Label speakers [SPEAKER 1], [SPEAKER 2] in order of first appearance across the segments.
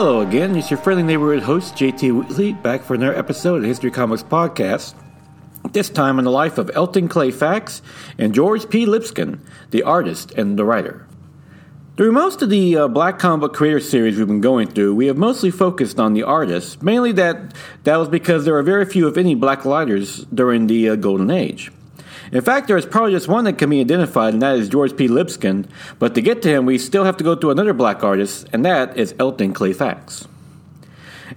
[SPEAKER 1] Hello again, it's your friendly neighborhood host, JT Wheatley, back for another episode of the History Comics Podcast. This time in the life of Elton Clay Fax and George P. Lipscomb, the artist and the writer. Through most of the uh, Black Comic Book Creator series we've been going through, we have mostly focused on the artists, mainly that that was because there were very few, if any, black writers during the uh, Golden Age. In fact, there is probably just one that can be identified, and that is George P. Lipscomb. But to get to him, we still have to go to another black artist, and that is Elton Clay Fax.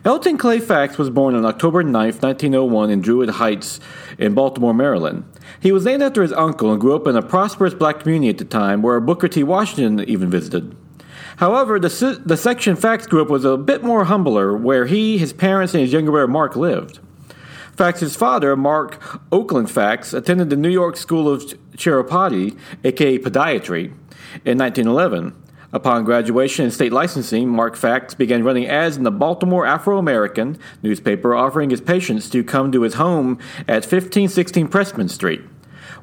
[SPEAKER 1] Elton Clay Fax was born on October 9, 1901, in Druid Heights in Baltimore, Maryland. He was named after his uncle and grew up in a prosperous black community at the time where Booker T. Washington even visited. However, the, the section Fax grew up was a bit more humbler, where he, his parents, and his younger brother Mark lived. Fax's father, Mark Oakland Fax, attended the New York School of Chiropody, aka podiatry, in 1911. Upon graduation and state licensing, Mark Fax began running ads in the Baltimore Afro American newspaper, offering his patients to come to his home at 1516 Presstman Street.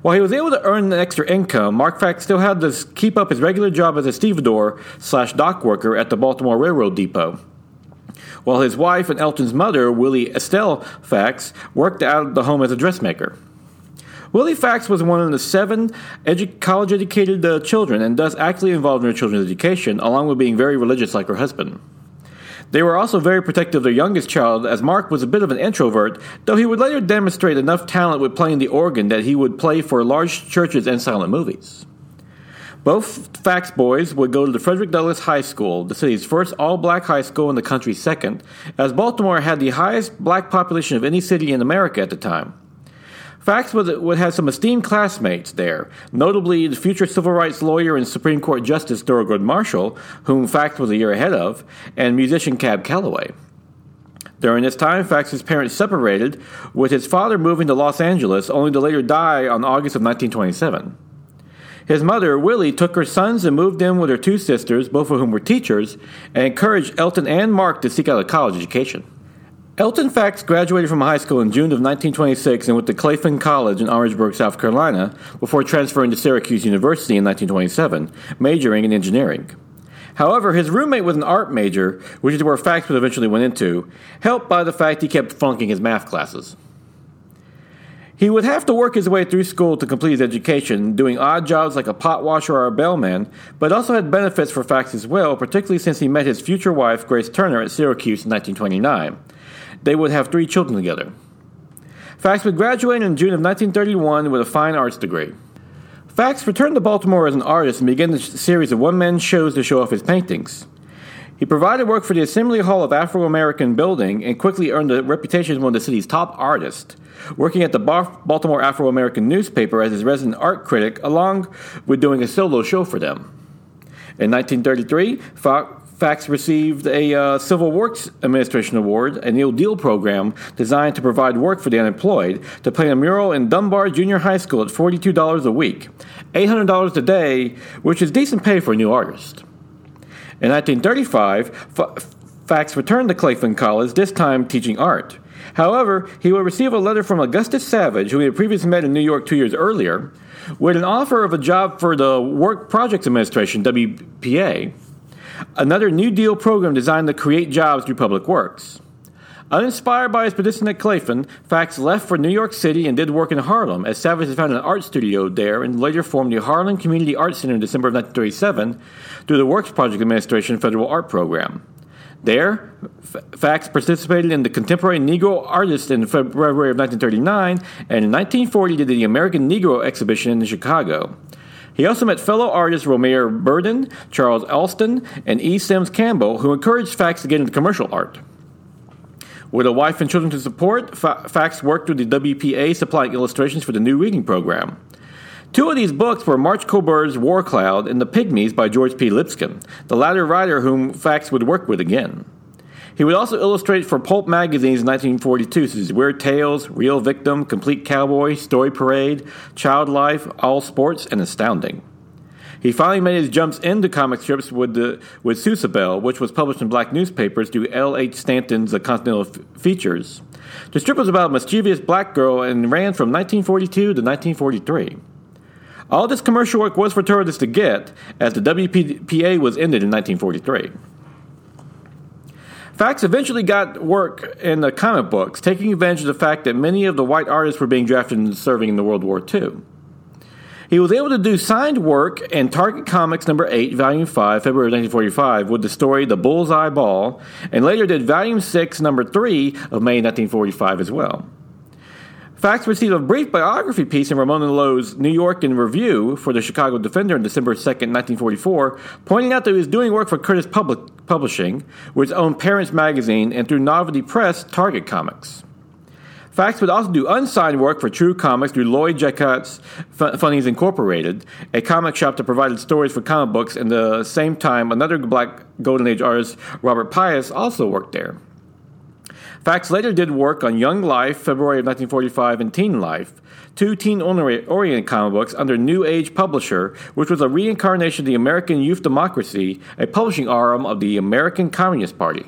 [SPEAKER 1] While he was able to earn an extra income, Mark Fax still had to keep up his regular job as a stevedore slash dock worker at the Baltimore Railroad Depot while his wife and Elton's mother, Willie Estelle Fax, worked out of the home as a dressmaker. Willie Fax was one of the seven edu- college educated uh, children and thus actively involved in her children's education, along with being very religious like her husband. They were also very protective of their youngest child, as Mark was a bit of an introvert, though he would later demonstrate enough talent with playing the organ that he would play for large churches and silent movies. Both Fax boys would go to the Frederick Douglass High School, the city's first all black high school and the country's second, as Baltimore had the highest black population of any city in America at the time. Fax would, would have some esteemed classmates there, notably the future civil rights lawyer and Supreme Court Justice Thurgood Marshall, whom Fax was a year ahead of, and musician Cab Calloway. During this time, Fax's parents separated, with his father moving to Los Angeles, only to later die on August of 1927. His mother, Willie, took her sons and moved in with her two sisters, both of whom were teachers, and encouraged Elton and Mark to seek out a college education. Elton Fax graduated from high school in June of 1926 and went to Claflin College in Orangeburg, South Carolina, before transferring to Syracuse University in 1927, majoring in engineering. However, his roommate was an art major, which is where Fax eventually went into, helped by the fact he kept flunking his math classes. He would have to work his way through school to complete his education, doing odd jobs like a pot washer or a bellman, but also had benefits for Fax as well, particularly since he met his future wife, Grace Turner, at Syracuse in 1929. They would have three children together. Fax would graduate in June of 1931 with a fine arts degree. Fax returned to Baltimore as an artist and began a series of one man shows to show off his paintings. He provided work for the Assembly Hall of Afro American Building and quickly earned a reputation as one of the city's top artists working at the Baltimore Afro American newspaper as his resident art critic, along with doing a solo show for them. In 1933, Fax received a uh, Civil Works Administration Award, a New Deal program designed to provide work for the unemployed, to paint a mural in Dunbar Junior High School at $42 a week, $800 a day, which is decent pay for a new artist. In 1935, Fax returned to Claflin College, this time teaching art. However, he will receive a letter from Augustus Savage, who he had previously met in New York two years earlier, with an offer of a job for the Work Projects Administration, WPA, another New Deal program designed to create jobs through public works. Uninspired by his position at Claflin, Fax left for New York City and did work in Harlem, as Savage had found an art studio there and later formed the Harlem Community Art Center in December of 1937 through the Works Project Administration Federal Art Program. There, Fax participated in the Contemporary Negro Artist in February of 1939, and in 1940 did the American Negro exhibition in Chicago. He also met fellow artists Romare Bearden, Charles Alston, and E. Sims Campbell, who encouraged Fax to get into commercial art. With a wife and children to support, Fax worked with the WPA supplying illustrations for the new reading program. Two of these books were March Cobur's War Cloud and The Pygmies by George P. Lipscomb, the latter writer whom Fax would work with again. He would also illustrate for pulp magazines in 1942, such as Weird Tales, Real Victim, Complete Cowboy, Story Parade, Child Life, All Sports, and Astounding. He finally made his jumps into comic strips with the with Susabelle, which was published in black newspapers through L. H. Stanton's Continental F- Features. The strip was about a mischievous black girl and ran from 1942 to 1943. All this commercial work was for tourists to get, as the WPA was ended in 1943. Fax eventually got work in the comic books, taking advantage of the fact that many of the white artists were being drafted and serving in the World War II. He was able to do signed work in Target Comics number 8, volume 5, February 1945, with the story The Bullseye Ball, and later did volume 6, number 3 of May 1945 as well. Fax received a brief biography piece in Ramona Lowe's New York in Review for the Chicago Defender on December 2, 1944, pointing out that he was doing work for Curtis Public Publishing, which owned Parents Magazine, and through Novelty Press, Target Comics. Fax would also do unsigned work for True Comics through Lloyd Jacquet's Funnies Incorporated, a comic shop that provided stories for comic books, and at the same time, another black Golden Age artist, Robert Pious, also worked there. Fax later did work on Young Life, February of 1945, and Teen Life, two teen oriented comic books under New Age Publisher, which was a reincarnation of the American Youth Democracy, a publishing arm of the American Communist Party.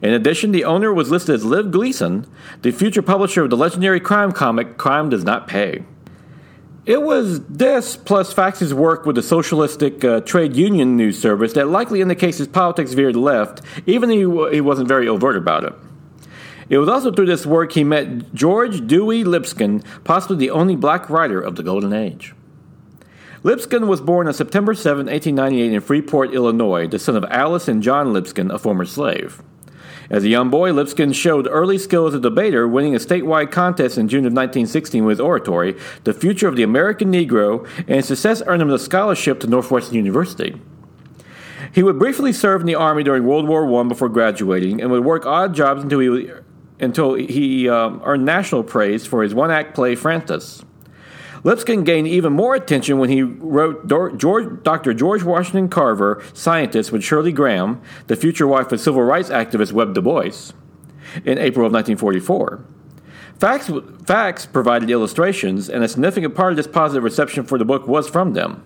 [SPEAKER 1] In addition, the owner was listed as Lev Gleason, the future publisher of the legendary crime comic Crime Does Not Pay. It was this, plus Fax's work with the socialistic uh, trade union news service, that likely indicates his politics veered left, even though he, he wasn't very overt about it. It was also through this work he met George Dewey Lipscomb, possibly the only black writer of the Golden Age. Lipscomb was born on September 7, 1898, in Freeport, Illinois, the son of Alice and John Lipscomb, a former slave. As a young boy, Lipscomb showed early skill as a debater, winning a statewide contest in June of 1916 with his oratory, The Future of the American Negro, and success earned him a scholarship to Northwestern University. He would briefly serve in the Army during World War I before graduating and would work odd jobs until he until he um, earned national praise for his one act play Francis. Lipscomb gained even more attention when he wrote George, Dr. George Washington Carver, Scientist, with Shirley Graham, the future wife of civil rights activist Webb Du Bois, in April of 1944. Facts, Fax provided illustrations, and a significant part of this positive reception for the book was from them.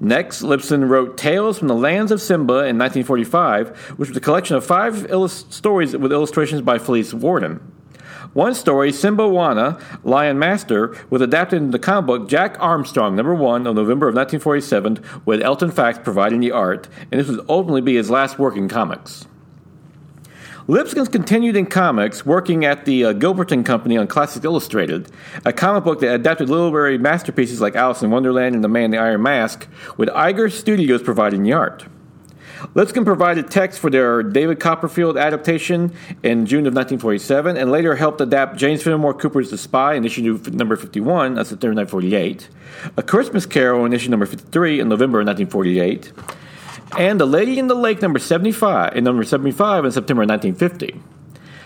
[SPEAKER 1] Next, Lipscomb wrote Tales from the Lands of Simba in 1945, which was a collection of five illust- stories with illustrations by Felice Warden. One story, Simba Wana, Lion Master, was adapted into the comic book Jack Armstrong, number one, of November of 1947, with Elton Fax providing the art, and this would ultimately be his last work in comics. Lipscomb continued in comics, working at the uh, Gilberton Company on Classics Illustrated, a comic book that adapted literary masterpieces like Alice in Wonderland and The Man in the Iron Mask, with Iger Studios providing the art. Lipscomb provided text for their David Copperfield adaptation in June of 1947 and later helped adapt James Fenimore Cooper's The Spy in issue number 51 on September 1948, A Christmas Carol in issue number 53 in November of 1948, and The Lady in the Lake number 75 in number 75 in September 1950.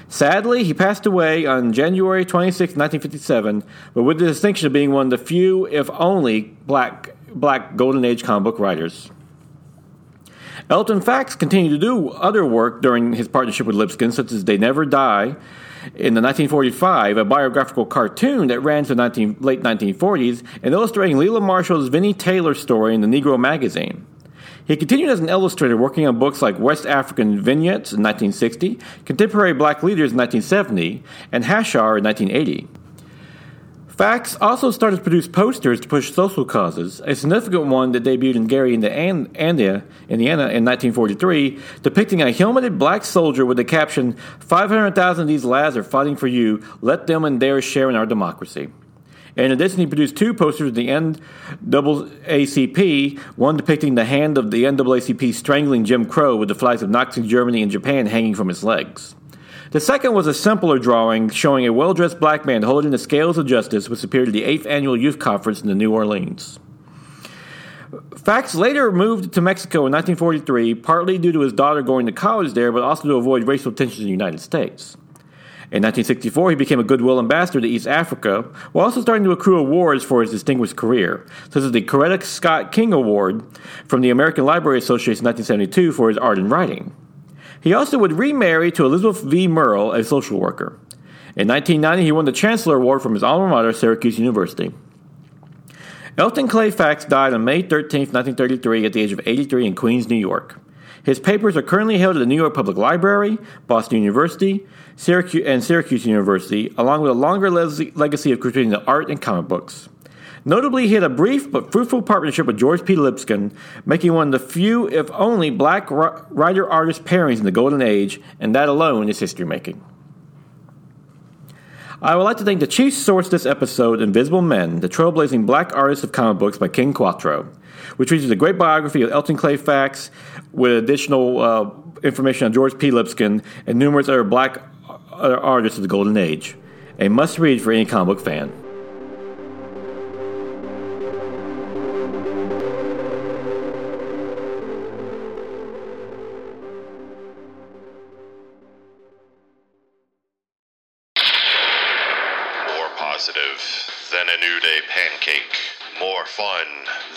[SPEAKER 1] Sadly, he passed away on January 26, 1957, but with the distinction of being one of the few, if only, black black golden age comic book writers. Elton Fax continued to do other work during his partnership with Lipscomb, such as They Never Die, in the 1945, a biographical cartoon that ran to the 19, late 1940s, and illustrating Lela Marshall's Vinnie Taylor story in the Negro magazine. He continued as an illustrator, working on books like West African Vignettes in 1960, Contemporary Black Leaders in 1970, and Hashar in 1980. Fax also started to produce posters to push social causes, a significant one that debuted in Gary, Indiana, Indiana in 1943, depicting a helmeted black soldier with the caption, 500,000 of these lads are fighting for you, let them and theirs share in our democracy. In addition, he produced two posters of the NAACP, one depicting the hand of the NAACP strangling Jim Crow with the flags of Nazi Germany and Japan hanging from his legs. The second was a simpler drawing showing a well dressed black man holding the scales of justice, which appeared at the 8th Annual Youth Conference in New Orleans. Fax later moved to Mexico in 1943, partly due to his daughter going to college there, but also to avoid racial tensions in the United States. In 1964, he became a Goodwill ambassador to East Africa, while also starting to accrue awards for his distinguished career, such as the Coretta Scott King Award from the American Library Association in 1972 for his art and writing. He also would remarry to Elizabeth V. Merle, a social worker. In 1990, he won the Chancellor Award from his alma mater, Syracuse University. Elton Clay Fax died on May 13, 1933, at the age of 83 in Queens, New York. His papers are currently held at the New York Public Library, Boston University, Syracuse, and Syracuse University, along with a longer legacy of contributing to art and comic books. Notably, he had a brief but fruitful partnership with George P. Lipscomb, making one of the few, if only, black writer artist pairings in the Golden Age, and that alone is history making. I would like to thank the chief source this episode, Invisible Men, the trailblazing black artist of comic books by Ken Quattro, which features a great biography of Elton Clay Fax with additional uh, information on George P. Lipscomb and numerous other black uh, artists of the Golden Age. A must read for any comic book fan.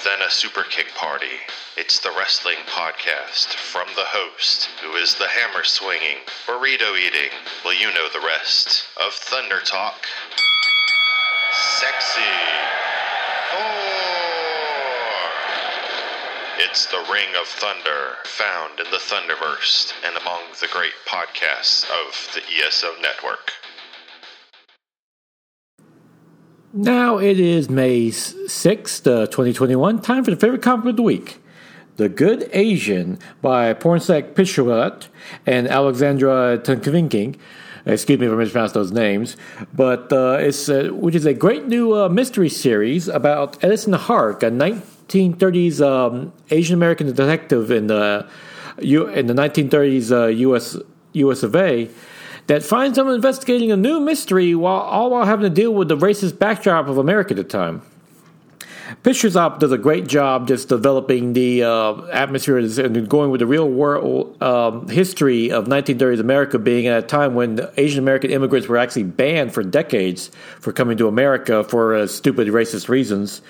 [SPEAKER 2] Than a super kick party. It's the wrestling podcast from the host, who is the hammer swinging, burrito eating, well, you know the rest, of Thunder Talk. Sexy. It's the Ring of Thunder, found in the Thunderverse and among the great podcasts of the ESO network.
[SPEAKER 1] Now it is May 6th, uh, 2021. Time for the favorite comic of the week. The Good Asian by Pornsak Pichowat and Alexandra Tunkavinking. Excuse me if I those names. But uh, it's uh, which is a great new uh, mystery series about Edison Hark, a 1930s um, Asian American detective in the in the 1930s U.S. U.S. of A that finds them investigating a new mystery while all while having to deal with the racist backdrop of America at the time. Bishop does a great job just developing the uh, atmosphere and going with the real world um, history of 1930s America being at a time when Asian American immigrants were actually banned for decades for coming to America for uh, stupid racist reasons.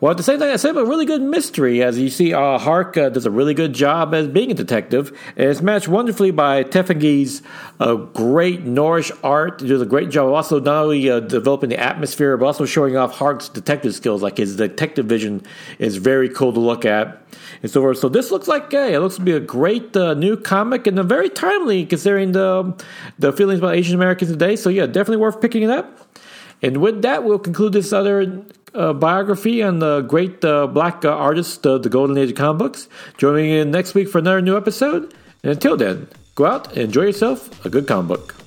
[SPEAKER 1] Well, at the same time, I said a really good mystery. As you see, uh, Hark uh, does a really good job as being a detective, and it's matched wonderfully by Tefenkgi's uh, great Norse art. He does a great job also not only uh, developing the atmosphere, but also showing off Hark's detective skills. Like his detective vision is very cool to look at, and so. So this looks like hey, it looks to be a great uh, new comic and a very timely considering the the feelings about Asian Americans today. So yeah, definitely worth picking it up. And with that, we'll conclude this other uh, biography on the great uh, black uh, artist, uh, the Golden Age of comic books. Join me in next week for another new episode. And until then, go out and enjoy yourself a good comic book.